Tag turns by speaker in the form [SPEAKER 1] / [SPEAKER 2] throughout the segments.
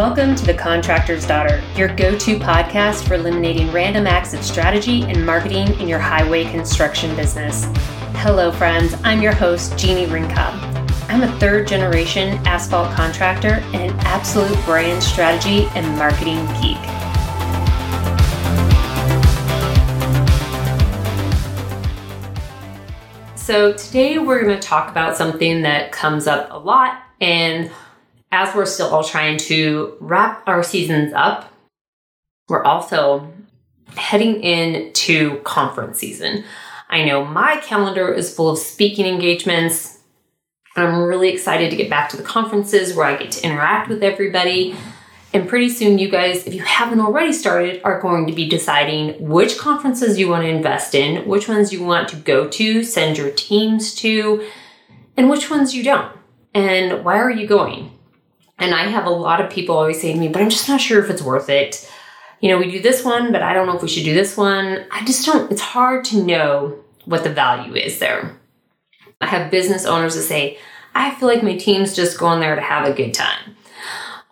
[SPEAKER 1] Welcome to The Contractor's Daughter, your go to podcast for eliminating random acts of strategy and marketing in your highway construction business. Hello, friends. I'm your host, Jeani Ringkob. I'm a third generation asphalt contractor and an absolute brand strategy and marketing geek. So, today we're going to talk about something that comes up a lot and as we're still all trying to wrap our seasons up, we're also heading into conference season. I know my calendar is full of speaking engagements. I'm really excited to get back to the conferences where I get to interact with everybody. And pretty soon, you guys, if you haven't already started, are going to be deciding which conferences you want to invest in, which ones you want to go to, send your teams to, and which ones you don't. And why are you going? And I have a lot of people always say to me, but I'm just not sure if it's worth it. You know, we do this one, but I don't know if we should do this one. I just don't, it's hard to know what the value is there. I have business owners that say, I feel like my team's just going there to have a good time.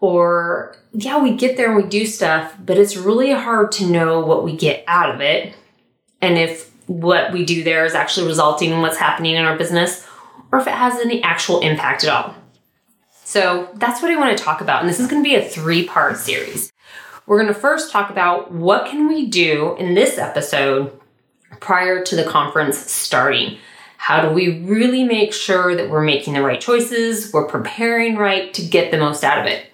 [SPEAKER 1] Or, yeah, we get there and we do stuff, but it's really hard to know what we get out of it. And if what we do there is actually resulting in what's happening in our business, or if it has any actual impact at all. So that's what I want to talk about. And this is going to be a three part series. We're going to first talk about what can we do in this episode prior to the conference starting. How do we really make sure that we're making the right choices, we're preparing right to get the most out of it?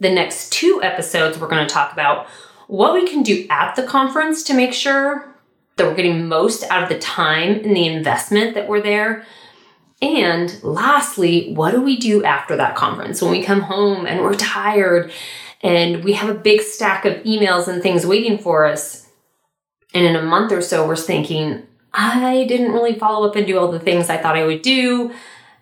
[SPEAKER 1] The next two episodes, we're going to talk about what we can do at the conference to make sure that we're getting most out of the time and the investment that we're there and lastly, what do we do after that conference when we come home and we're tired and we have a big stack of emails and things waiting for us? And in a month or so, we're thinking, I didn't really follow up and do all the things I thought I would do.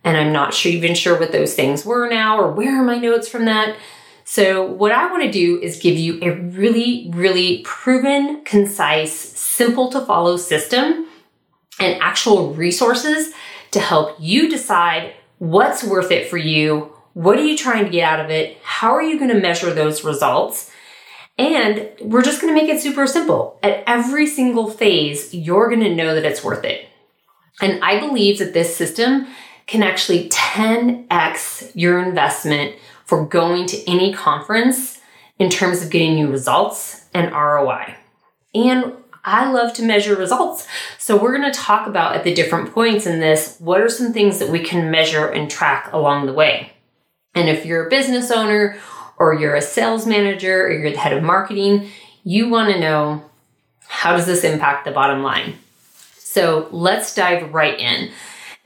[SPEAKER 1] And I'm not sure, even sure what those things were now or where are my notes from that. So, what I want to do is give you a really, really proven, concise, simple to follow system and actual resources to help you decide what's worth it for you. What are you trying to get out of it? How are you going to measure those results? And we're just going to make it super simple. At every single phase, you're going to know that it's worth it. And I believe that this system can actually 10x your investment for going to any conference in terms of getting you results and ROI. And I love to measure results. So we're going to talk about at the different points in this what are some things that we can measure and track along the way. And if you're a business owner or you're a sales manager or you're the head of marketing, you want to know how does this impact the bottom line? So let's dive right in.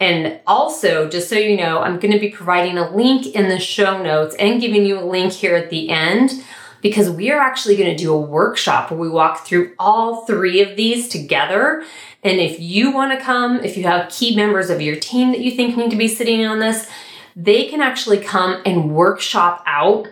[SPEAKER 1] And also, just so you know, I'm going to be providing a link in the show notes and giving you a link here at the end because we are actually going to do a workshop where we walk through all three of these together. And if you want to come, if you have key members of your team that you think need to be sitting on this, they can actually come and workshop out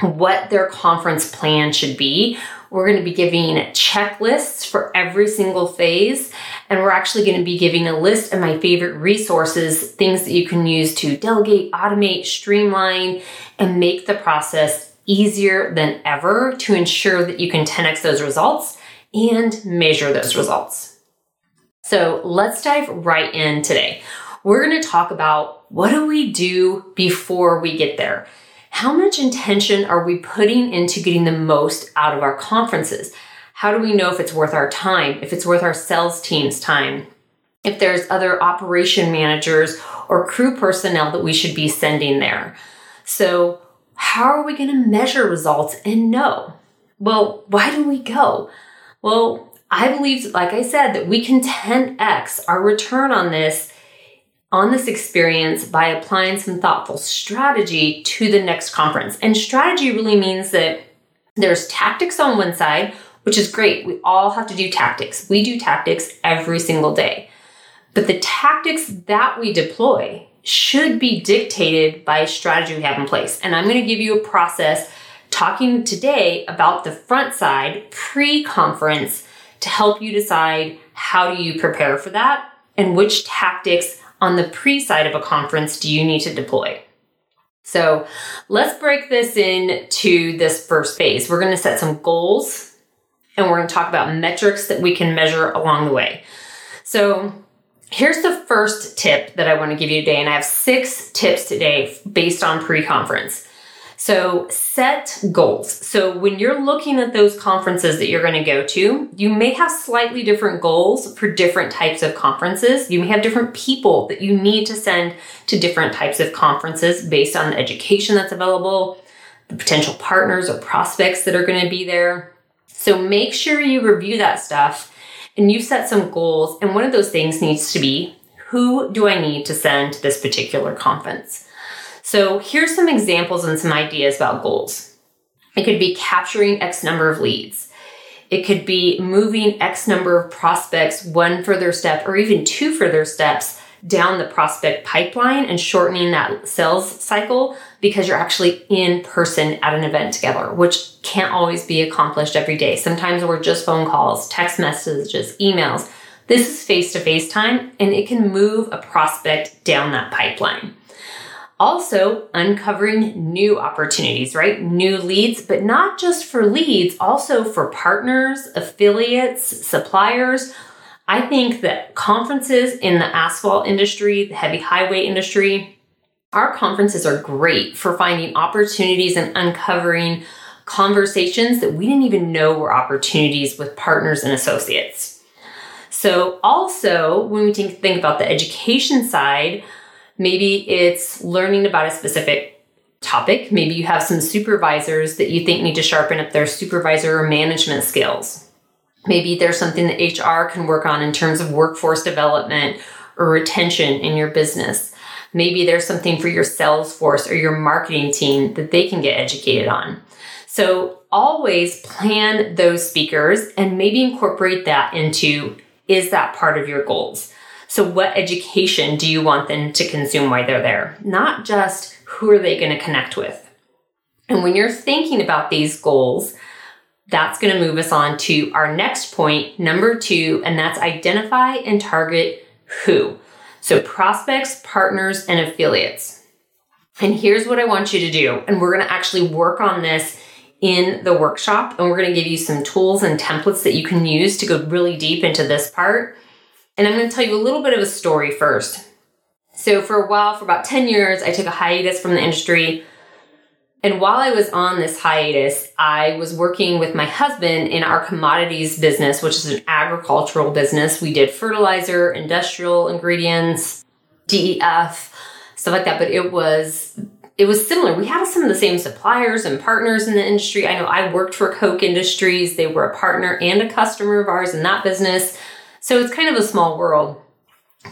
[SPEAKER 1] what their conference plan should be. We're going to be giving checklists for every single phase, and we're actually going to be giving a list of my favorite resources, things that you can use to delegate, automate, streamline, and make the process easier than ever to ensure that you can 10x those results and measure those results. So let's dive right in today. We're going to talk about what do we do before we get there? How much intention are we putting into getting the most out of our conferences? How do we know if it's worth our time, if it's worth our sales team's time, if there's other operation managers or crew personnel that we should be sending there? So, how are we going to measure results and know? Well, why do we go? Well, I believe, like I said, that we can 10x our return on this on this experience by applying some thoughtful strategy to the next conference. And strategy really means that there's tactics on one side, which is great. We all have to do tactics. We do tactics every single day. But the tactics that we deploy should be dictated by a strategy we have in place. And I'm going to give you a process talking today about the front side pre conference to help you decide how do you prepare for that and which tactics on the pre side of a conference do you need to deploy. So let's break this into this first phase. We're going to set some goals and we're going to talk about metrics that we can measure along the way. So here's the first tip that I want to give you today. And I have six tips today based on pre conference. So set goals. So when you're looking at those conferences that you're going to go to, you may have slightly different goals for different types of conferences. You may have different people that you need to send to different types of conferences based on the education that's available, the potential partners or prospects that are going to be there. So make sure you review that stuff and you set some goals. And one of those things needs to be who do I need to send to this particular conference? So here's some examples and some ideas about goals. It could be capturing X number of leads. It could be moving X number of prospects one further step or even two further steps down the prospect pipeline and shortening that sales cycle because you're actually in person at an event together, which can't always be accomplished every day. Sometimes we're just phone calls, text messages, emails. This is face to face time and it can move a prospect down that pipeline. Also, uncovering new opportunities, right? New leads, but not just for leads, also for partners, affiliates, suppliers. I think that conferences in the asphalt industry, the heavy highway industry, our conferences are great for finding opportunities and uncovering conversations that we didn't even know were opportunities with partners and associates. So, also, when we think about the education side, Maybe it's learning about a specific topic. Maybe you have some supervisors that you think need to sharpen up their supervisor or management skills. Maybe there's something that HR can work on in terms of workforce development or retention in your business. Maybe there's something for your sales force or your marketing team that they can get educated on. So always plan those speakers and maybe incorporate that into is that part of your goals? So, what education do you want them to consume while they're there? Not just who are they going to connect with. And when you're thinking about these goals, that's going to move us on to our next point, number two, and that's identify and target who. So, prospects, partners, and affiliates. And here's what I want you to do. And we're going to actually work on this in the workshop. And we're going to give you some tools and templates that you can use to go really deep into this part. And I'm going to tell you a little bit of a story first. So, for a while, for about 10 years, I took a hiatus from the industry. And while I was on this hiatus, I was working with my husband in our commodities business, which is an agricultural business. We did fertilizer, industrial ingredients, DEF, stuff like that. But it was it was similar. We had some of the same suppliers and partners in the industry. I know I worked for Koch Industries. They were a partner and a customer of ours in that business. So it's kind of a small world.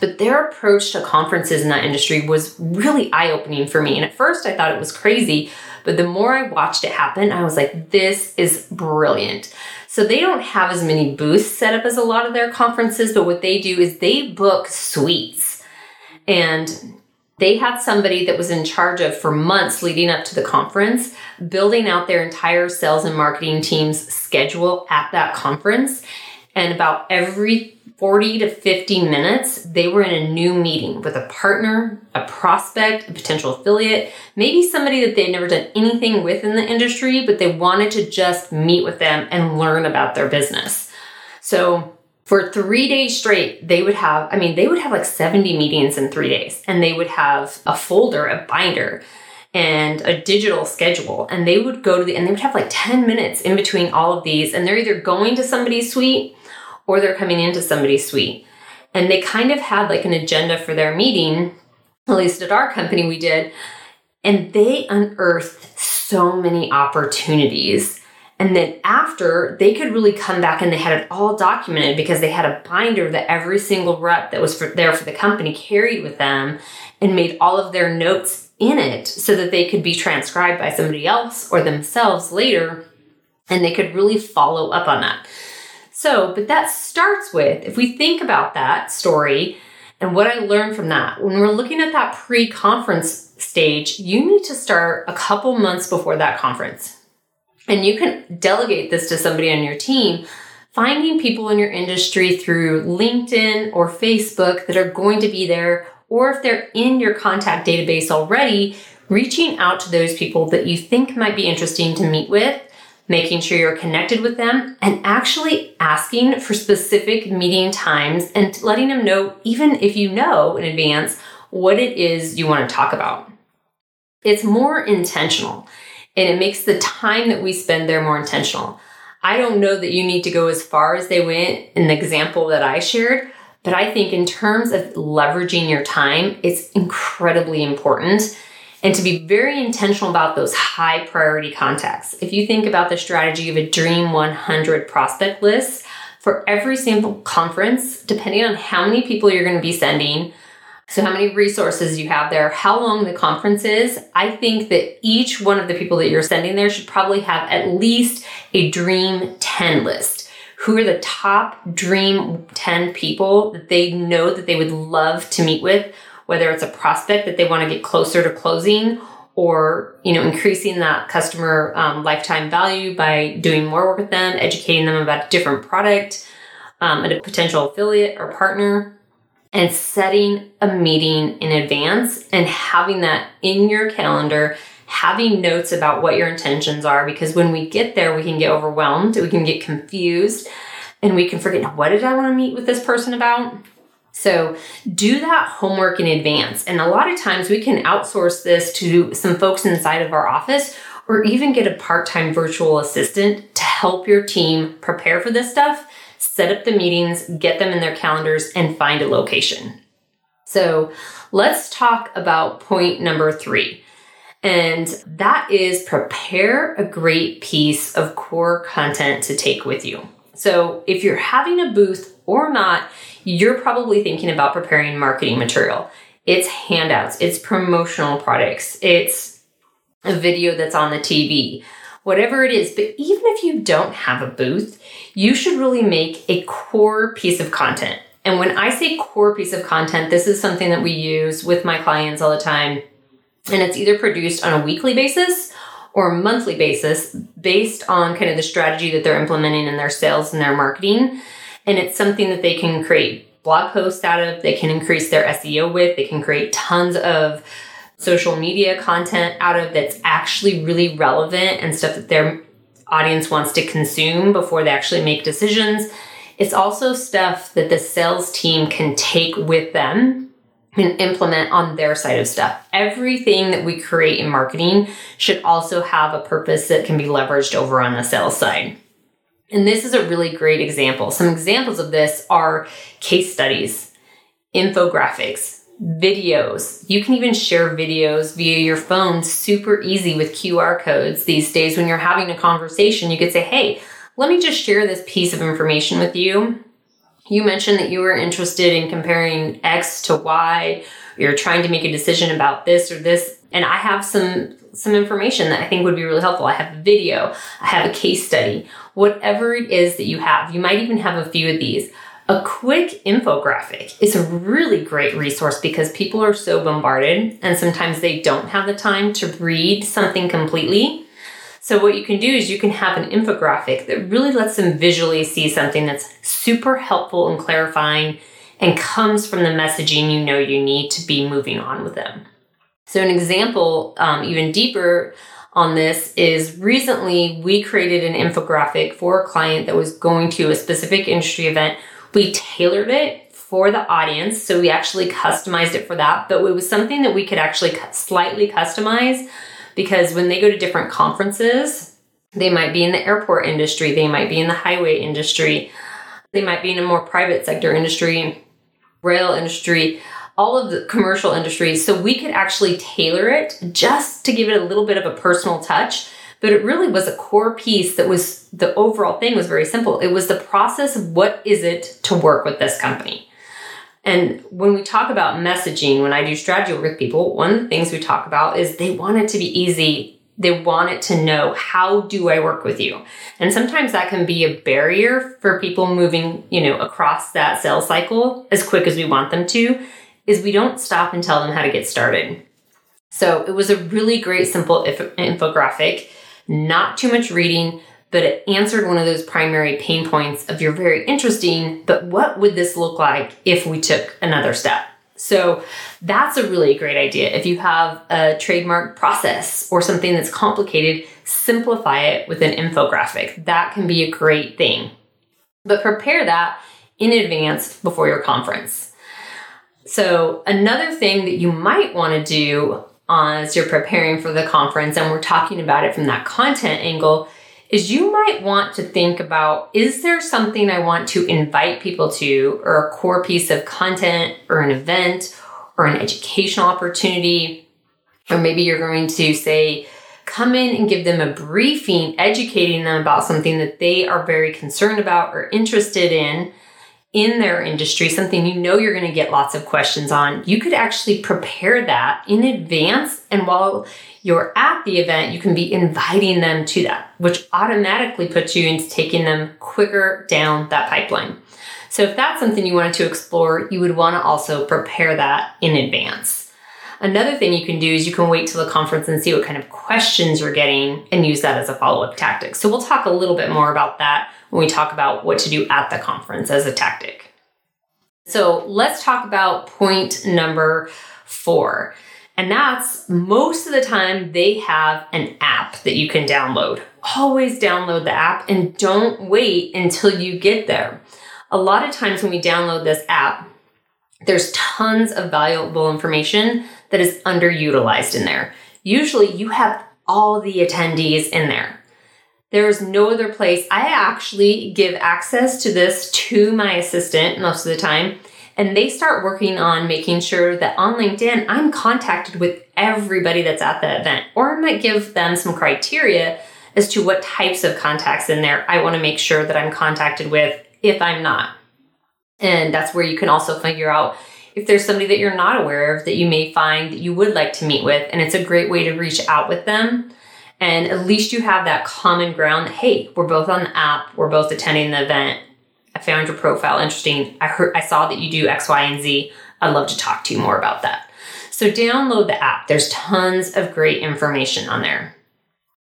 [SPEAKER 1] But their approach to conferences in that industry was really eye opening for me. And at first I thought it was crazy, but the more I watched it happen, I was like, this is brilliant. So they don't have as many booths set up as a lot of their conferences, but what they do is they book suites. And they had somebody that was in charge of for months leading up to the conference, building out their entire sales and marketing team's schedule at that conference. And about every 40 to 50 minutes, they were in a new meeting with a partner, a prospect, a potential affiliate, maybe somebody that they'd never done anything with in the industry, but they wanted to just meet with them and learn about their business. So for three days straight, they would have, I mean, they would have like 70 meetings in three days, and they would have a folder, a binder, and a digital schedule. And they would go to the, and they would have like 10 minutes in between all of these, and they're either going to somebody's suite or they're coming into somebody's suite. And they kind of had like an agenda for their meeting, at least at our company we did, and they unearthed so many opportunities. And then after, they could really come back and they had it all documented because they had a binder that every single rep that was for, there for the company carried with them and made all of their notes in it so that they could be transcribed by somebody else or themselves later and they could really follow up on that. So, but that starts with if we think about that story and what I learned from that, when we're looking at that pre conference stage, you need to start a couple months before that conference. And you can delegate this to somebody on your team, finding people in your industry through LinkedIn or Facebook that are going to be there, or if they're in your contact database already, reaching out to those people that you think might be interesting to meet with, making sure you're connected with them, and actually asking for specific meeting times and letting them know, even if you know in advance, what it is you want to talk about. It's more intentional and it makes the time that we spend there more intentional. I don't know that you need to go as far as they went in the example that I shared, but I think in terms of leveraging your time, it's incredibly important and to be very intentional about those high priority contacts. If you think about the strategy of a Dream 100 prospect list, for every sample conference, depending on how many people you're going to be sending, so how many resources you have there, how long the conference is, I think that each one of the people that you're sending there should probably have at least a Dream 10 list. Who are the top Dream 10 people that they know that they would love to meet with whether it's a prospect that they want to get closer to closing or you know increasing that customer um, lifetime value by doing more work with them educating them about a different product um, a potential affiliate or partner and setting a meeting in advance and having that in your calendar having notes about what your intentions are because when we get there we can get overwhelmed we can get confused and we can forget what did i want to meet with this person about so do that homework in advance. And a lot of times we can outsource this to some folks inside of our office or even get a part time virtual assistant to help your team prepare for this stuff, set up the meetings, get them in their calendars, and find a location. So let's talk about point number three. And that is prepare a great piece of core content to take with you. So if you're having a booth or not, you're probably thinking about preparing marketing material. It's handouts, it's promotional products, it's a video that's on the TV, whatever it is. But even if you don't have a booth, you should really make a core piece of content. And when I say core piece of content, this is something that we use with my clients all the time. And it's either produced on a weekly basis or monthly basis based on kind of the strategy that they're implementing in their sales and their marketing. And it's something that they can create blog posts out of, they can increase their SEO with, they can create tons of social media content out of that's actually really relevant and stuff that their audience wants to consume before they actually make decisions. It's also stuff that the sales team can take with them and implement on their side of stuff. Everything that we create in marketing should also have a purpose that can be leveraged over on the sales side. And this is a really great example. Some examples of this are case studies, infographics, videos. You can even share videos via your phone super easy with QR codes these days. When you're having a conversation, you could say, Hey, let me just share this piece of information with you. You mentioned that you were interested in comparing X to Y. You're trying to make a decision about this or this. And I have some some information that I think would be really helpful. I have a video, I have a case study, whatever it is that you have. You might even have a few of these. A quick infographic is a really great resource because people are so bombarded and sometimes they don't have the time to read something completely. So, what you can do is you can have an infographic that really lets them visually see something that's super helpful and clarifying and comes from the messaging you know you need to be moving on with them. So, an example, um, even deeper on this, is recently we created an infographic for a client that was going to a specific industry event. We tailored it for the audience, so we actually customized it for that, but it was something that we could actually slightly customize because when they go to different conferences, they might be in the airport industry, they might be in the highway industry, they might be in a more private sector industry, rail industry all of the commercial industries. So we could actually tailor it just to give it a little bit of a personal touch. But it really was a core piece that was the overall thing was very simple. It was the process of what is it to work with this company. And when we talk about messaging, when I do strategy work with people, one of the things we talk about is they want it to be easy. They want it to know how do I work with you? And sometimes that can be a barrier for people moving, you know, across that sales cycle as quick as we want them to is we don't stop and tell them how to get started. So it was a really great, simple infographic, not too much reading, but it answered one of those primary pain points of you're very interesting, but what would this look like if we took another step? So that's a really great idea. If you have a trademark process or something that's complicated, simplify it with an infographic. That can be a great thing. But prepare that in advance before your conference. So, another thing that you might want to do uh, as you're preparing for the conference, and we're talking about it from that content angle, is you might want to think about is there something I want to invite people to, or a core piece of content, or an event, or an educational opportunity? Or maybe you're going to say, come in and give them a briefing, educating them about something that they are very concerned about or interested in in their industry, something you know you're going to get lots of questions on, you could actually prepare that in advance. And while you're at the event, you can be inviting them to that, which automatically puts you into taking them quicker down that pipeline. So if that's something you wanted to explore, you would want to also prepare that in advance. Another thing you can do is you can wait till the conference and see what kind of questions you're getting and use that as a follow up tactic. So we'll talk a little bit more about that when we talk about what to do at the conference as a tactic. So let's talk about point number four. And that's most of the time they have an app that you can download. Always download the app and don't wait until you get there. A lot of times when we download this app, there's tons of valuable information that is underutilized in there. Usually you have all the attendees in there. There is no other place. I actually give access to this to my assistant most of the time, and they start working on making sure that on LinkedIn, I'm contacted with everybody that's at the event, or I might give them some criteria as to what types of contacts in there I want to make sure that I'm contacted with if I'm not. And that's where you can also figure out if there's somebody that you're not aware of that you may find that you would like to meet with. And it's a great way to reach out with them and at least you have that common ground. Hey, we're both on the app. We're both attending the event. I found your profile interesting. I heard, I saw that you do X, Y, and Z. I'd love to talk to you more about that. So download the app. There's tons of great information on there.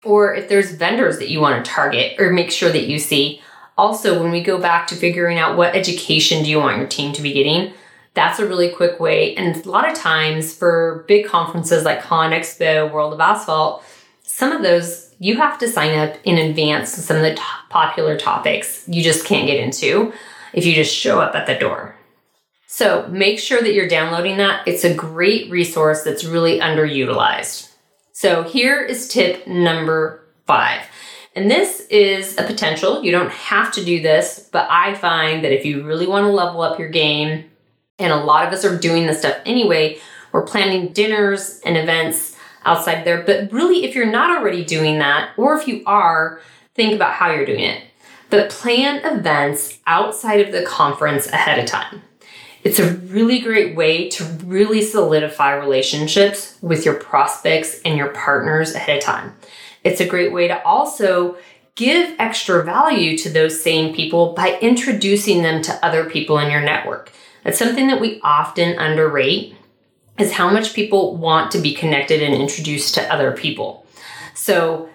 [SPEAKER 1] Or if there's vendors that you want to target or make sure that you see. Also, when we go back to figuring out what education do you want your team to be getting, that's a really quick way. And a lot of times for big conferences like ConExpo, World of Asphalt, some of those you have to sign up in advance some of the top popular topics you just can't get into if you just show up at the door. So make sure that you're downloading that. It's a great resource that's really underutilized. So here is tip number five. And this is a potential. You don't have to do this, but I find that if you really want to level up your game, and a lot of us are doing this stuff anyway, we're planning dinners and events outside there. But really, if you're not already doing that, or if you are, think about how you're doing it. But plan events outside of the conference ahead of time. It's a really great way to really solidify relationships with your prospects and your partners ahead of time. It's a great way to also give extra value to those same people by introducing them to other people in your network. That's something that we often underrate is how much people want to be connected and introduced to other people. So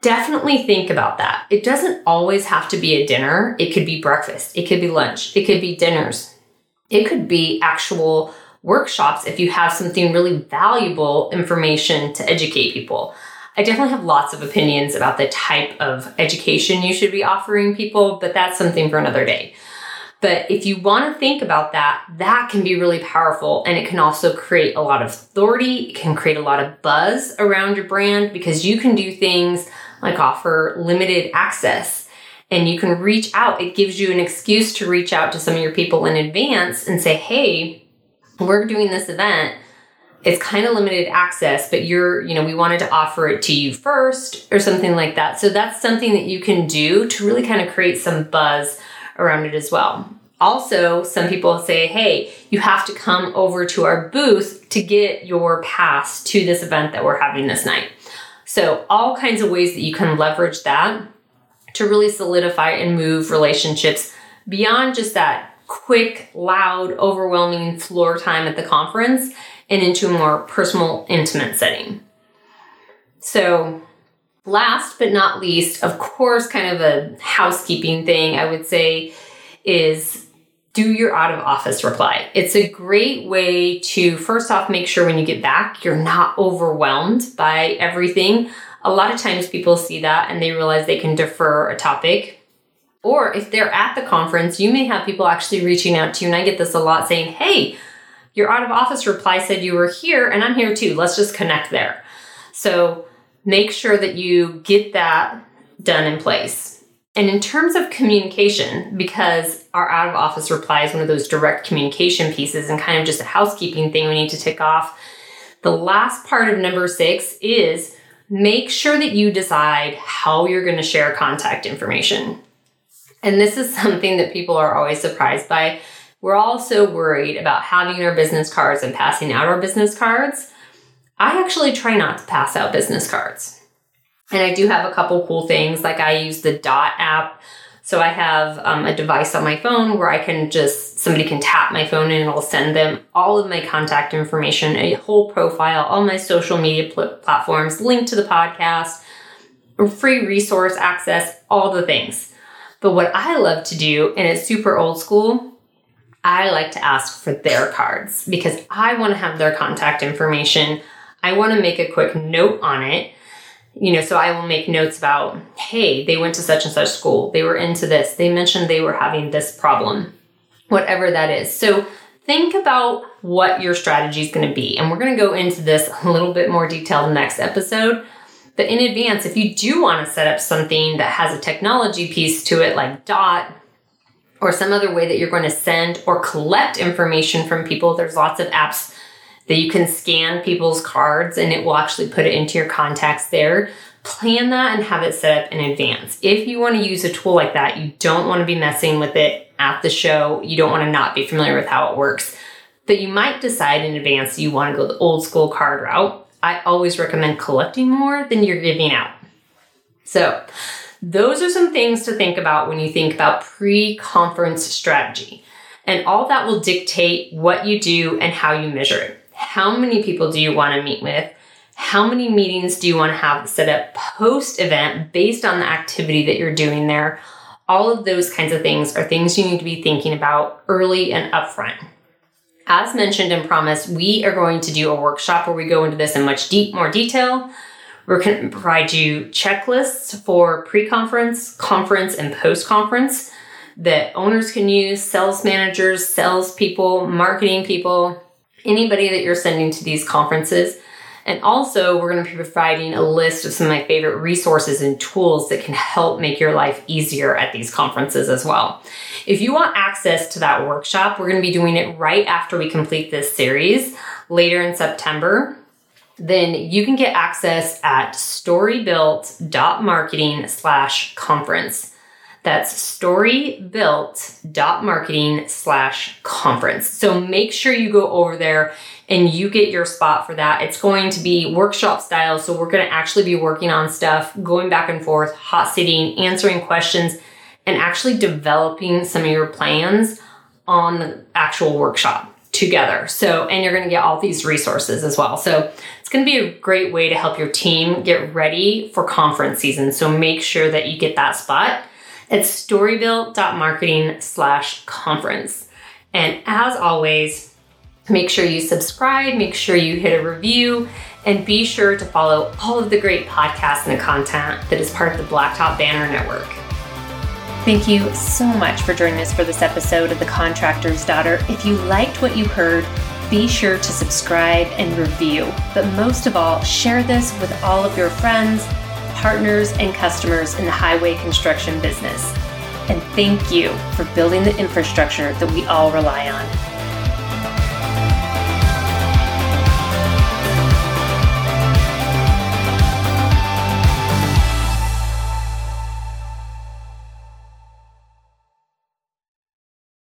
[SPEAKER 1] definitely think about that. It doesn't always have to be a dinner, it could be breakfast, it could be lunch, it could be dinners, it could be actual workshops if you have something really valuable information to educate people. I definitely have lots of opinions about the type of education you should be offering people, but that's something for another day. But if you want to think about that, that can be really powerful and it can also create a lot of authority. It can create a lot of buzz around your brand because you can do things like offer limited access and you can reach out. It gives you an excuse to reach out to some of your people in advance and say, Hey, we're doing this event. It's kind of limited access, but you're, you know, we wanted to offer it to you first or something like that. So that's something that you can do to really kind of create some buzz around it as well. Also, some people say, hey, you have to come over to our booth to get your pass to this event that we're having this night. So, all kinds of ways that you can leverage that to really solidify and move relationships beyond just that quick, loud, overwhelming floor time at the conference and into a more personal, intimate setting. So, last but not least, of course, kind of a housekeeping thing, I would say is do your out of office reply. It's a great way to first off make sure when you get back, you're not overwhelmed by everything. A lot of times people see that and they realize they can defer a topic. Or if they're at the conference, you may have people actually reaching out to you. And I get this a lot saying, Hey, your out of office reply said you were here and I'm here too. Let's just connect there. So make sure that you get that done in place. And in terms of communication, because our out of office reply is one of those direct communication pieces and kind of just a housekeeping thing we need to tick off, the last part of number six is make sure that you decide how you're going to share contact information. And this is something that people are always surprised by. We're also worried about having our business cards and passing out our business cards. I actually try not to pass out business cards. And I do have a couple cool things, like I use the Dot app. So I have um, a device on my phone where I can just, somebody can tap my phone and it'll send them all of my contact information, a whole profile, all my social media pl- platforms, link to the podcast, free resource access, all the things. But what I love to do, and it's super old school, I like to ask for their cards because I want to have their contact information. I want to make a quick note on it. You know, so I will make notes about, hey, they went to such and such school. They were into this. They mentioned they were having this problem, whatever that is. So think about what your strategy is going to be. And we're going to go into this a little bit more detail next episode. But in advance, if you do want to set up something that has a technology piece to it, like Dot, or some other way that you're going to send or collect information from people, there's lots of apps that you can scan people's cards and it will actually put it into your contacts there. Plan that and have it set up in advance. If you want to use a tool like that, you don't want to be messing with it at the show. You don't want to not be familiar with how it works. But you might decide in advance you want to go the old school card route. I always recommend collecting more than you're giving out. So, those are some things to think about when you think about pre conference strategy. And all that will dictate what you do and how you measure it. How many people do you want to meet with? How many meetings do you want to have set up post event based on the activity that you're doing there? All of those kinds of things are things you need to be thinking about early and upfront. As mentioned and promised, we are going to do a workshop where we go into this in much deep more detail. We're going to provide you checklists for pre-conference, conference, and post-conference that owners can use, sales managers, sales people, marketing people, anybody that you're sending to these conferences. And also, we're going to be providing a list of some of my favorite resources and tools that can help make your life easier at these conferences as well. If you want access to that workshop, we're going to be doing it right after we complete this series later in September. Then you can get access at storybuilt.marketing slash conference. That's storybuilt.marketing slash conference. So make sure you go over there and you get your spot for that. It's going to be workshop style. So we're going to actually be working on stuff, going back and forth, hot sitting, answering questions, and actually developing some of your plans on the actual workshop together. So, and you're going to get all these resources as well. So, going to be a great way to help your team get ready for conference season. So, make sure that you get that spot at storybuilt.marketing slash conference. And as always, make sure you subscribe, make sure you hit a review, and be sure to follow all of the great podcasts and content that is part of the Blacktop Banter Network. Thank you so much for joining us for this episode of The Contractor's Daughter. If you liked what you heard, be sure to subscribe and review. But most of all, share this with all of your friends partners, and customers in the highway construction business. And thank you for building the infrastructure that we all rely on.